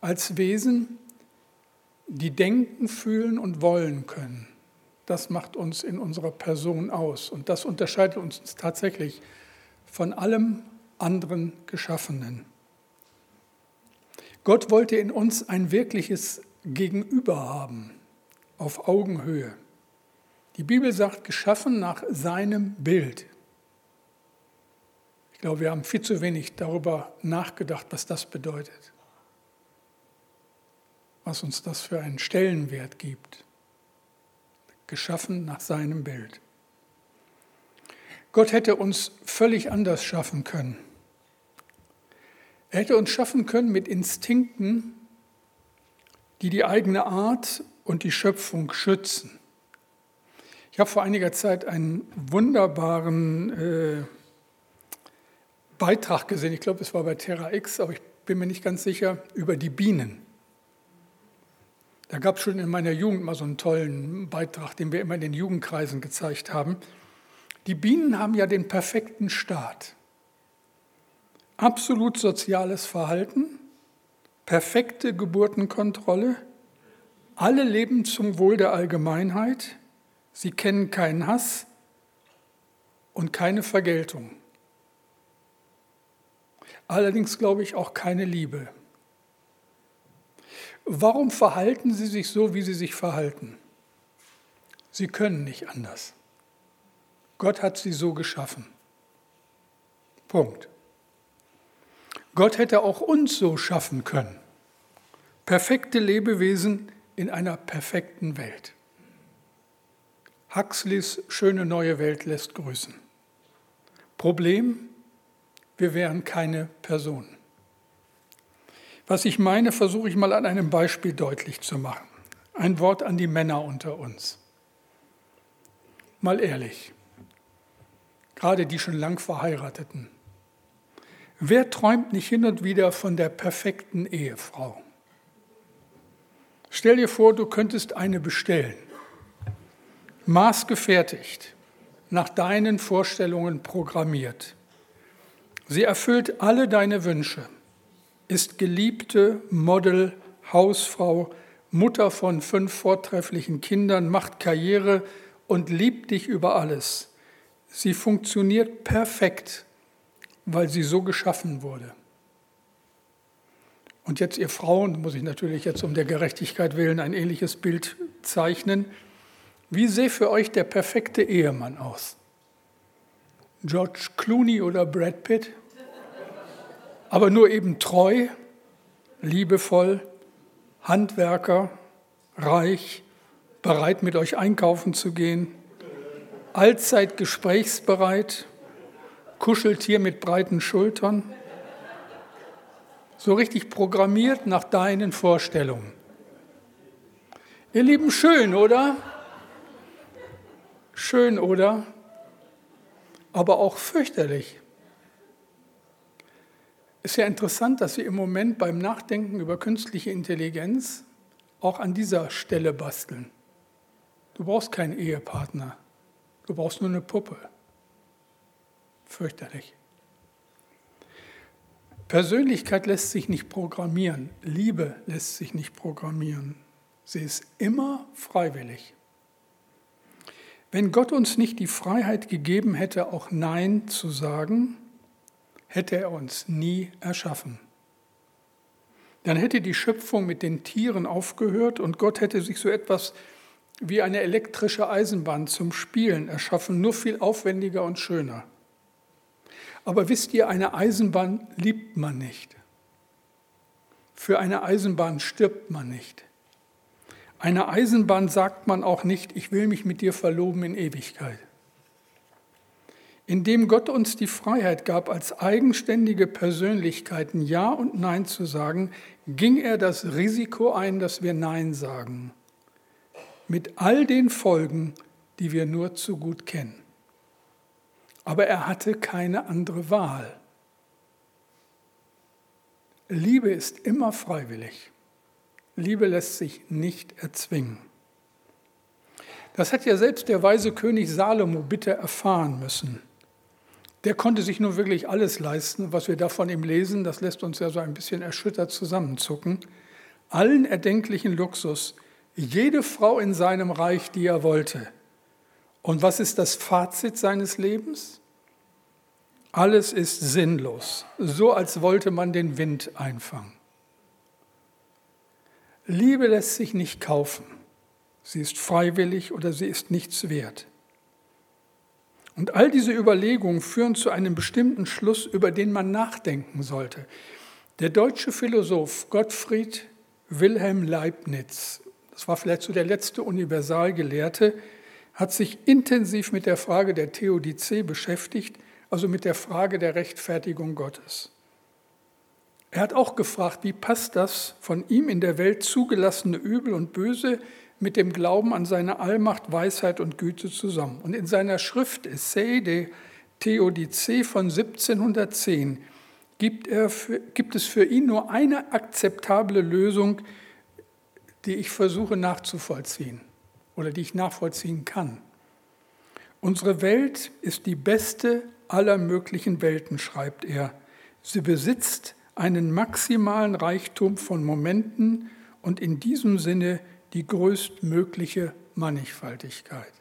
als Wesen, die denken, fühlen und wollen können. Das macht uns in unserer Person aus und das unterscheidet uns tatsächlich von allem anderen Geschaffenen. Gott wollte in uns ein wirkliches Gegenüber haben, auf Augenhöhe. Die Bibel sagt, geschaffen nach seinem Bild. Ich glaube, wir haben viel zu wenig darüber nachgedacht, was das bedeutet. Was uns das für einen Stellenwert gibt. Geschaffen nach seinem Bild. Gott hätte uns völlig anders schaffen können. Er hätte uns schaffen können mit Instinkten, die die eigene Art und die Schöpfung schützen. Ich habe vor einiger Zeit einen wunderbaren äh, Beitrag gesehen, ich glaube, es war bei Terra X, aber ich bin mir nicht ganz sicher, über die Bienen. Da gab es schon in meiner Jugend mal so einen tollen Beitrag, den wir immer in den Jugendkreisen gezeigt haben. Die Bienen haben ja den perfekten Staat. Absolut soziales Verhalten, perfekte Geburtenkontrolle, alle leben zum Wohl der Allgemeinheit, Sie kennen keinen Hass und keine Vergeltung. Allerdings glaube ich auch keine Liebe. Warum verhalten sie sich so, wie sie sich verhalten? Sie können nicht anders. Gott hat sie so geschaffen. Punkt. Gott hätte auch uns so schaffen können. Perfekte Lebewesen in einer perfekten Welt. Huxleys schöne neue Welt lässt grüßen. Problem, wir wären keine Person. Was ich meine, versuche ich mal an einem Beispiel deutlich zu machen. Ein Wort an die Männer unter uns. Mal ehrlich, gerade die schon lang verheirateten. Wer träumt nicht hin und wieder von der perfekten Ehefrau? Stell dir vor, du könntest eine bestellen maßgefertigt, nach deinen Vorstellungen programmiert. Sie erfüllt alle deine Wünsche, ist geliebte Model, Hausfrau, Mutter von fünf vortrefflichen Kindern, macht Karriere und liebt dich über alles. Sie funktioniert perfekt, weil sie so geschaffen wurde. Und jetzt, ihr Frauen, muss ich natürlich jetzt um der Gerechtigkeit willen ein ähnliches Bild zeichnen, Wie sähe für euch der perfekte Ehemann aus? George Clooney oder Brad Pitt? Aber nur eben treu, liebevoll, Handwerker, reich, bereit mit euch einkaufen zu gehen, allzeit gesprächsbereit, Kuscheltier mit breiten Schultern, so richtig programmiert nach deinen Vorstellungen. Ihr Lieben, schön, oder? Schön, oder? Aber auch fürchterlich. Ist ja interessant, dass wir im Moment beim Nachdenken über künstliche Intelligenz auch an dieser Stelle basteln. Du brauchst keinen Ehepartner, du brauchst nur eine Puppe. Fürchterlich. Persönlichkeit lässt sich nicht programmieren, Liebe lässt sich nicht programmieren. Sie ist immer freiwillig. Wenn Gott uns nicht die Freiheit gegeben hätte, auch Nein zu sagen, hätte er uns nie erschaffen. Dann hätte die Schöpfung mit den Tieren aufgehört und Gott hätte sich so etwas wie eine elektrische Eisenbahn zum Spielen erschaffen, nur viel aufwendiger und schöner. Aber wisst ihr, eine Eisenbahn liebt man nicht. Für eine Eisenbahn stirbt man nicht. Eine Eisenbahn sagt man auch nicht, ich will mich mit dir verloben in Ewigkeit. Indem Gott uns die Freiheit gab, als eigenständige Persönlichkeiten Ja und Nein zu sagen, ging er das Risiko ein, dass wir Nein sagen. Mit all den Folgen, die wir nur zu gut kennen. Aber er hatte keine andere Wahl. Liebe ist immer freiwillig. Liebe lässt sich nicht erzwingen. Das hat ja selbst der weise König Salomo bitte erfahren müssen. Der konnte sich nur wirklich alles leisten, was wir da von ihm lesen, das lässt uns ja so ein bisschen erschüttert zusammenzucken. Allen erdenklichen Luxus, jede Frau in seinem Reich, die er wollte. Und was ist das Fazit seines Lebens? Alles ist sinnlos, so als wollte man den Wind einfangen. Liebe lässt sich nicht kaufen. Sie ist freiwillig oder sie ist nichts wert. Und all diese Überlegungen führen zu einem bestimmten Schluss, über den man nachdenken sollte. Der deutsche Philosoph Gottfried Wilhelm Leibniz, das war vielleicht so der letzte Universalgelehrte, hat sich intensiv mit der Frage der Theodizee beschäftigt, also mit der Frage der Rechtfertigung Gottes. Er hat auch gefragt, wie passt das von ihm in der Welt zugelassene Übel und Böse mit dem Glauben an seine Allmacht, Weisheit und Güte zusammen. Und in seiner Schrift Essay de Theodicee von 1710 gibt, für, gibt es für ihn nur eine akzeptable Lösung, die ich versuche nachzuvollziehen oder die ich nachvollziehen kann. Unsere Welt ist die beste aller möglichen Welten, schreibt er. Sie besitzt einen maximalen Reichtum von Momenten und in diesem Sinne die größtmögliche Mannigfaltigkeit.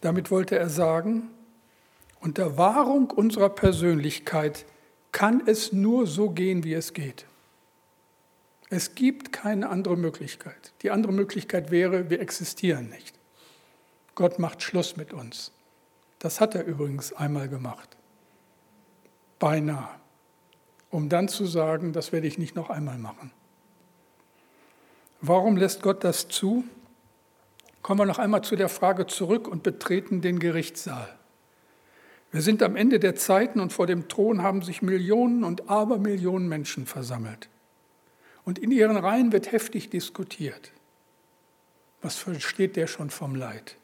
Damit wollte er sagen, unter Wahrung unserer Persönlichkeit kann es nur so gehen, wie es geht. Es gibt keine andere Möglichkeit. Die andere Möglichkeit wäre, wir existieren nicht. Gott macht Schluss mit uns. Das hat er übrigens einmal gemacht. Beinahe. Um dann zu sagen, das werde ich nicht noch einmal machen. Warum lässt Gott das zu? Kommen wir noch einmal zu der Frage zurück und betreten den Gerichtssaal. Wir sind am Ende der Zeiten und vor dem Thron haben sich Millionen und Abermillionen Menschen versammelt. Und in ihren Reihen wird heftig diskutiert. Was versteht der schon vom Leid?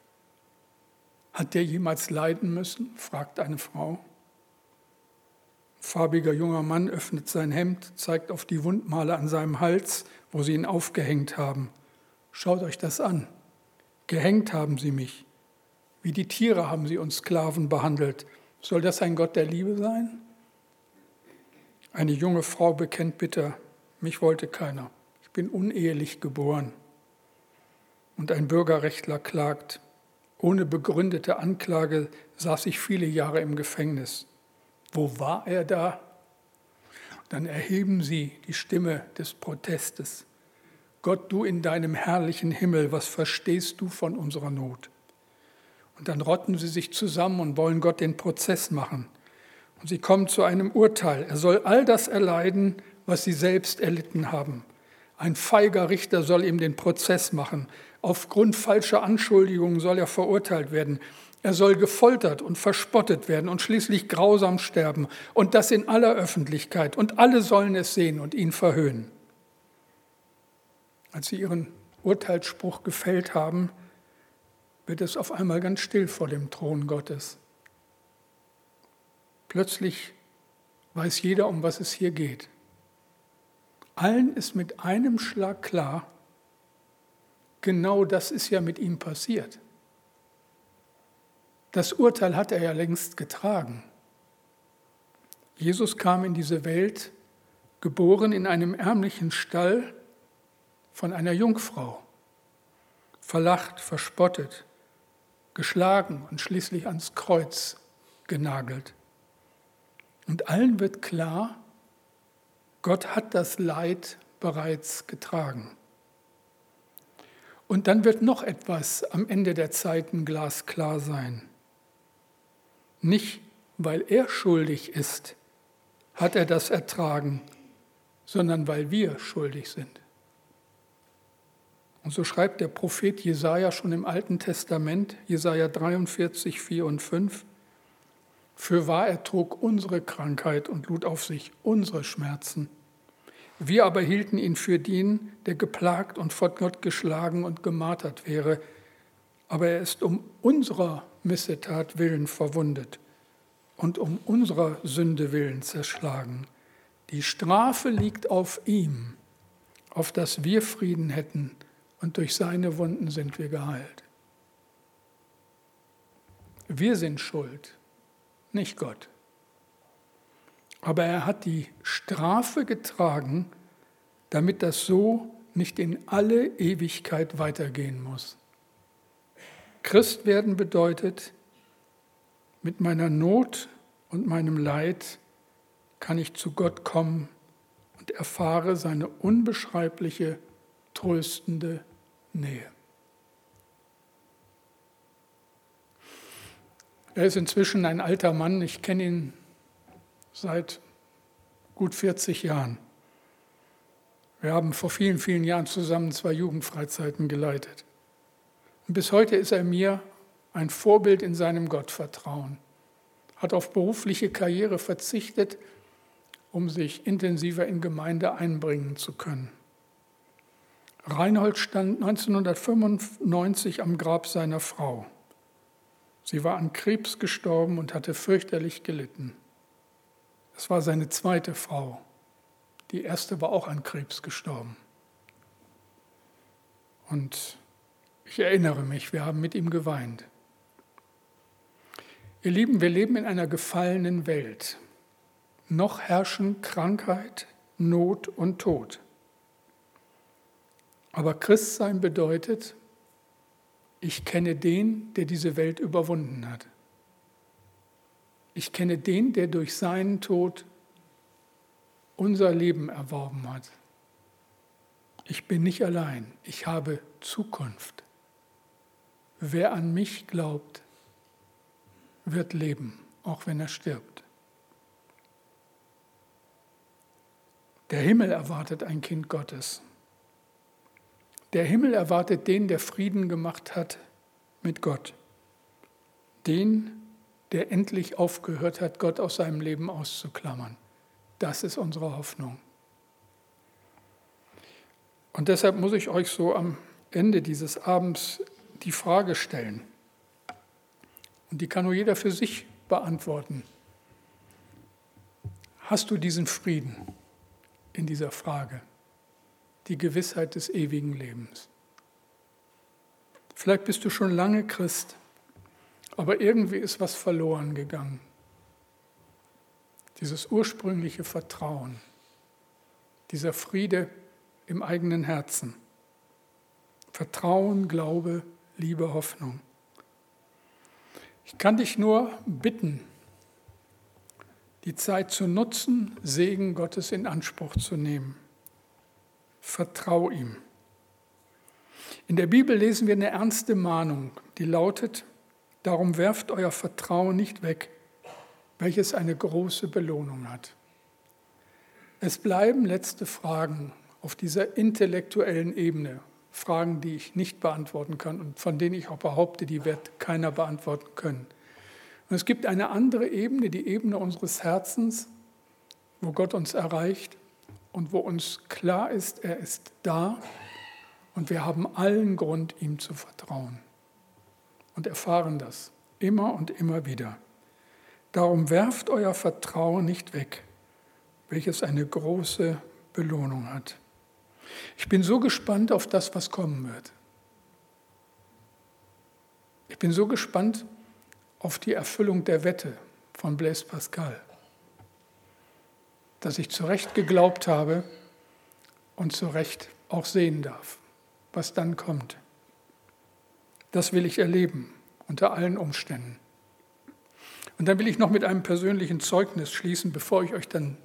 Hat der jemals leiden müssen? fragt eine Frau. Ein farbiger junger Mann öffnet sein Hemd, zeigt auf die Wundmale an seinem Hals wo sie ihn aufgehängt haben. Schaut euch das an. Gehängt haben sie mich. Wie die Tiere haben sie uns Sklaven behandelt. Soll das ein Gott der Liebe sein? Eine junge Frau bekennt bitter, mich wollte keiner. Ich bin unehelich geboren. Und ein Bürgerrechtler klagt, ohne begründete Anklage saß ich viele Jahre im Gefängnis. Wo war er da? Dann erheben sie die Stimme des Protestes. Gott, du in deinem herrlichen Himmel, was verstehst du von unserer Not? Und dann rotten sie sich zusammen und wollen Gott den Prozess machen. Und sie kommen zu einem Urteil. Er soll all das erleiden, was sie selbst erlitten haben. Ein feiger Richter soll ihm den Prozess machen. Aufgrund falscher Anschuldigungen soll er verurteilt werden. Er soll gefoltert und verspottet werden und schließlich grausam sterben. Und das in aller Öffentlichkeit. Und alle sollen es sehen und ihn verhöhnen. Als sie ihren Urteilsspruch gefällt haben, wird es auf einmal ganz still vor dem Thron Gottes. Plötzlich weiß jeder, um was es hier geht. Allen ist mit einem Schlag klar, genau das ist ja mit ihm passiert. Das Urteil hat er ja längst getragen. Jesus kam in diese Welt, geboren in einem ärmlichen Stall von einer Jungfrau, verlacht, verspottet, geschlagen und schließlich ans Kreuz genagelt. Und allen wird klar, Gott hat das Leid bereits getragen. Und dann wird noch etwas am Ende der Zeiten glasklar sein. Nicht, weil er schuldig ist, hat er das ertragen, sondern weil wir schuldig sind. Und so schreibt der Prophet Jesaja schon im Alten Testament, Jesaja 43, 4 und 5, für wahr er trug unsere Krankheit und lud auf sich unsere Schmerzen. Wir aber hielten ihn für den, der geplagt und vor Gott geschlagen und gemartert wäre. Aber er ist um unserer Missetat willen verwundet und um unserer Sünde willen zerschlagen. Die Strafe liegt auf ihm, auf dass wir Frieden hätten, und durch seine Wunden sind wir geheilt. Wir sind schuld nicht Gott. Aber er hat die Strafe getragen, damit das so nicht in alle Ewigkeit weitergehen muss. Christ werden bedeutet, mit meiner Not und meinem Leid kann ich zu Gott kommen und erfahre seine unbeschreibliche, tröstende Nähe. Er ist inzwischen ein alter Mann. Ich kenne ihn seit gut 40 Jahren. Wir haben vor vielen, vielen Jahren zusammen zwei Jugendfreizeiten geleitet. Und bis heute ist er mir ein Vorbild in seinem Gottvertrauen. Hat auf berufliche Karriere verzichtet, um sich intensiver in Gemeinde einbringen zu können. Reinhold stand 1995 am Grab seiner Frau. Sie war an Krebs gestorben und hatte fürchterlich gelitten. Es war seine zweite Frau. Die erste war auch an Krebs gestorben. Und ich erinnere mich, wir haben mit ihm geweint. Ihr Lieben, wir leben in einer gefallenen Welt. Noch herrschen Krankheit, Not und Tod. Aber Christsein bedeutet, ich kenne den, der diese Welt überwunden hat. Ich kenne den, der durch seinen Tod unser Leben erworben hat. Ich bin nicht allein, ich habe Zukunft. Wer an mich glaubt, wird leben, auch wenn er stirbt. Der Himmel erwartet ein Kind Gottes. Der Himmel erwartet den, der Frieden gemacht hat mit Gott. Den, der endlich aufgehört hat, Gott aus seinem Leben auszuklammern. Das ist unsere Hoffnung. Und deshalb muss ich euch so am Ende dieses Abends die Frage stellen. Und die kann nur jeder für sich beantworten. Hast du diesen Frieden in dieser Frage? die Gewissheit des ewigen Lebens. Vielleicht bist du schon lange Christ, aber irgendwie ist was verloren gegangen. Dieses ursprüngliche Vertrauen, dieser Friede im eigenen Herzen. Vertrauen, Glaube, Liebe, Hoffnung. Ich kann dich nur bitten, die Zeit zu nutzen, Segen Gottes in Anspruch zu nehmen. Vertrau ihm. In der Bibel lesen wir eine ernste Mahnung, die lautet, darum werft euer Vertrauen nicht weg, welches eine große Belohnung hat. Es bleiben letzte Fragen auf dieser intellektuellen Ebene, Fragen, die ich nicht beantworten kann und von denen ich auch behaupte, die wird keiner beantworten können. Und es gibt eine andere Ebene, die Ebene unseres Herzens, wo Gott uns erreicht und wo uns klar ist, er ist da und wir haben allen Grund, ihm zu vertrauen. Und erfahren das immer und immer wieder. Darum werft euer Vertrauen nicht weg, welches eine große Belohnung hat. Ich bin so gespannt auf das, was kommen wird. Ich bin so gespannt auf die Erfüllung der Wette von Blaise Pascal, dass ich zu Recht geglaubt habe und zu Recht auch sehen darf, was dann kommt. Das will ich erleben unter allen Umständen. Und dann will ich noch mit einem persönlichen Zeugnis schließen, bevor ich euch dann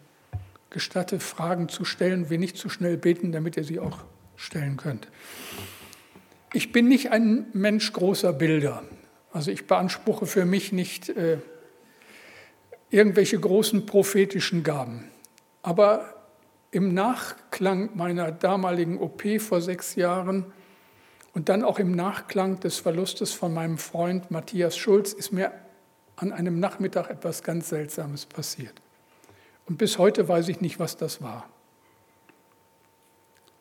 gestatte, Fragen zu stellen, wir nicht zu schnell beten, damit ihr sie auch stellen könnt. Ich bin nicht ein Mensch großer Bilder. Also ich beanspruche für mich nicht äh, irgendwelche großen prophetischen Gaben. Aber im Nachklang meiner damaligen OP vor sechs Jahren und dann auch im Nachklang des Verlustes von meinem Freund Matthias Schulz ist mir an einem Nachmittag etwas ganz Seltsames passiert. Und bis heute weiß ich nicht, was das war.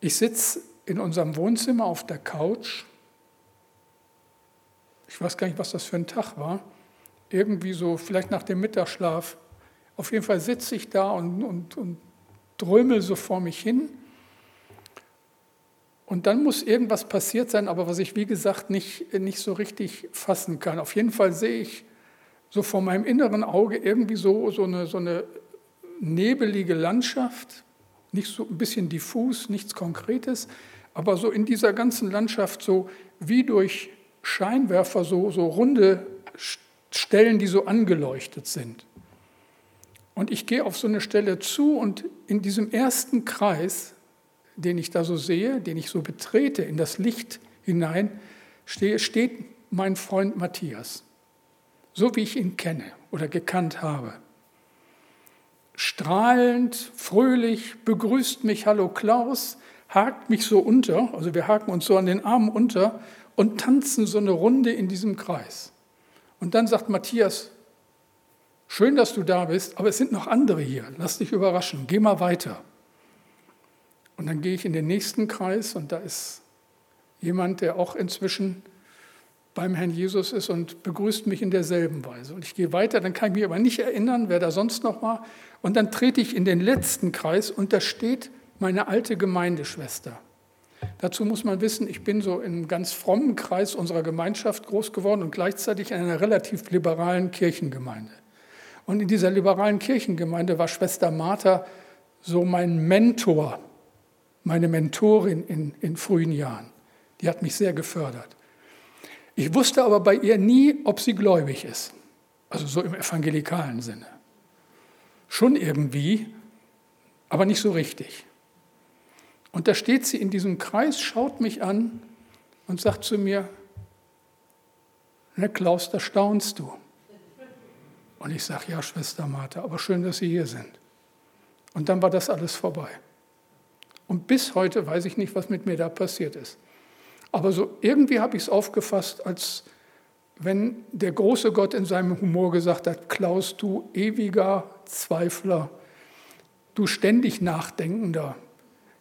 Ich sitze in unserem Wohnzimmer auf der Couch. Ich weiß gar nicht, was das für ein Tag war. Irgendwie so, vielleicht nach dem Mittagsschlaf. Auf jeden Fall sitze ich da und, und, und drömel so vor mich hin. Und dann muss irgendwas passiert sein, aber was ich, wie gesagt, nicht, nicht so richtig fassen kann. Auf jeden Fall sehe ich so vor meinem inneren Auge irgendwie so, so, eine, so eine nebelige Landschaft, nicht so ein bisschen diffus, nichts Konkretes, aber so in dieser ganzen Landschaft so wie durch Scheinwerfer so, so runde Stellen, die so angeleuchtet sind. Und ich gehe auf so eine Stelle zu und in diesem ersten Kreis, den ich da so sehe, den ich so betrete, in das Licht hinein, steht mein Freund Matthias, so wie ich ihn kenne oder gekannt habe strahlend, fröhlich, begrüßt mich, hallo Klaus, hakt mich so unter, also wir haken uns so an den Armen unter und tanzen so eine Runde in diesem Kreis. Und dann sagt Matthias, schön, dass du da bist, aber es sind noch andere hier, lass dich überraschen, geh mal weiter. Und dann gehe ich in den nächsten Kreis und da ist jemand, der auch inzwischen beim Herrn Jesus ist und begrüßt mich in derselben Weise. Und ich gehe weiter, dann kann ich mich aber nicht erinnern, wer da sonst noch war. Und dann trete ich in den letzten Kreis und da steht meine alte Gemeindeschwester. Dazu muss man wissen, ich bin so einem ganz frommen Kreis unserer Gemeinschaft groß geworden und gleichzeitig in einer relativ liberalen Kirchengemeinde. Und in dieser liberalen Kirchengemeinde war Schwester Martha so mein Mentor, meine Mentorin in, in frühen Jahren. Die hat mich sehr gefördert. Ich wusste aber bei ihr nie, ob sie gläubig ist, also so im evangelikalen Sinne. Schon irgendwie, aber nicht so richtig. Und da steht sie in diesem Kreis, schaut mich an und sagt zu mir, ne Klaus, da staunst du. Und ich sage, ja, Schwester Martha, aber schön, dass Sie hier sind. Und dann war das alles vorbei. Und bis heute weiß ich nicht, was mit mir da passiert ist. Aber so irgendwie habe ich es aufgefasst, als wenn der große Gott in seinem Humor gesagt hat, Klaus, du ewiger Zweifler, du ständig Nachdenkender,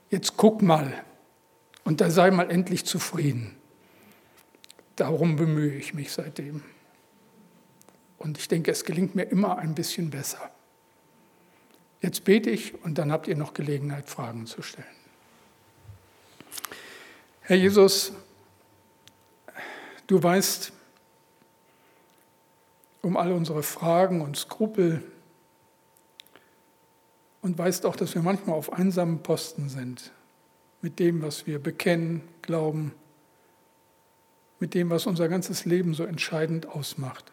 jetzt guck mal und da sei mal endlich zufrieden. Darum bemühe ich mich seitdem. Und ich denke, es gelingt mir immer ein bisschen besser. Jetzt bete ich und dann habt ihr noch Gelegenheit, Fragen zu stellen. Herr Jesus, du weißt um all unsere Fragen und Skrupel und weißt auch, dass wir manchmal auf einsamen Posten sind mit dem, was wir bekennen, glauben, mit dem, was unser ganzes Leben so entscheidend ausmacht.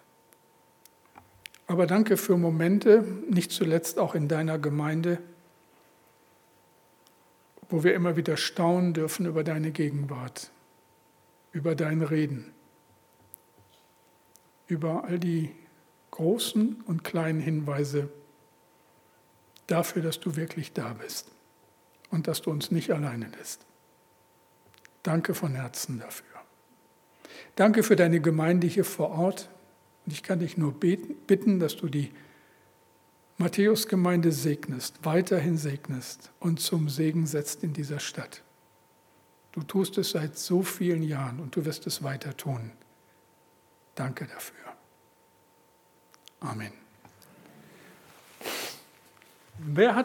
Aber danke für Momente, nicht zuletzt auch in deiner Gemeinde, wo wir immer wieder staunen dürfen über deine Gegenwart, über dein Reden, über all die großen und kleinen Hinweise dafür, dass du wirklich da bist und dass du uns nicht alleine lässt. Danke von Herzen dafür. Danke für deine Gemeinde hier vor Ort. Und ich kann dich nur bitten, dass du die Matthäus-Gemeinde segnest, weiterhin segnest und zum Segen setzt in dieser Stadt. Du tust es seit so vielen Jahren und du wirst es weiter tun. Danke dafür. Amen. Wer hat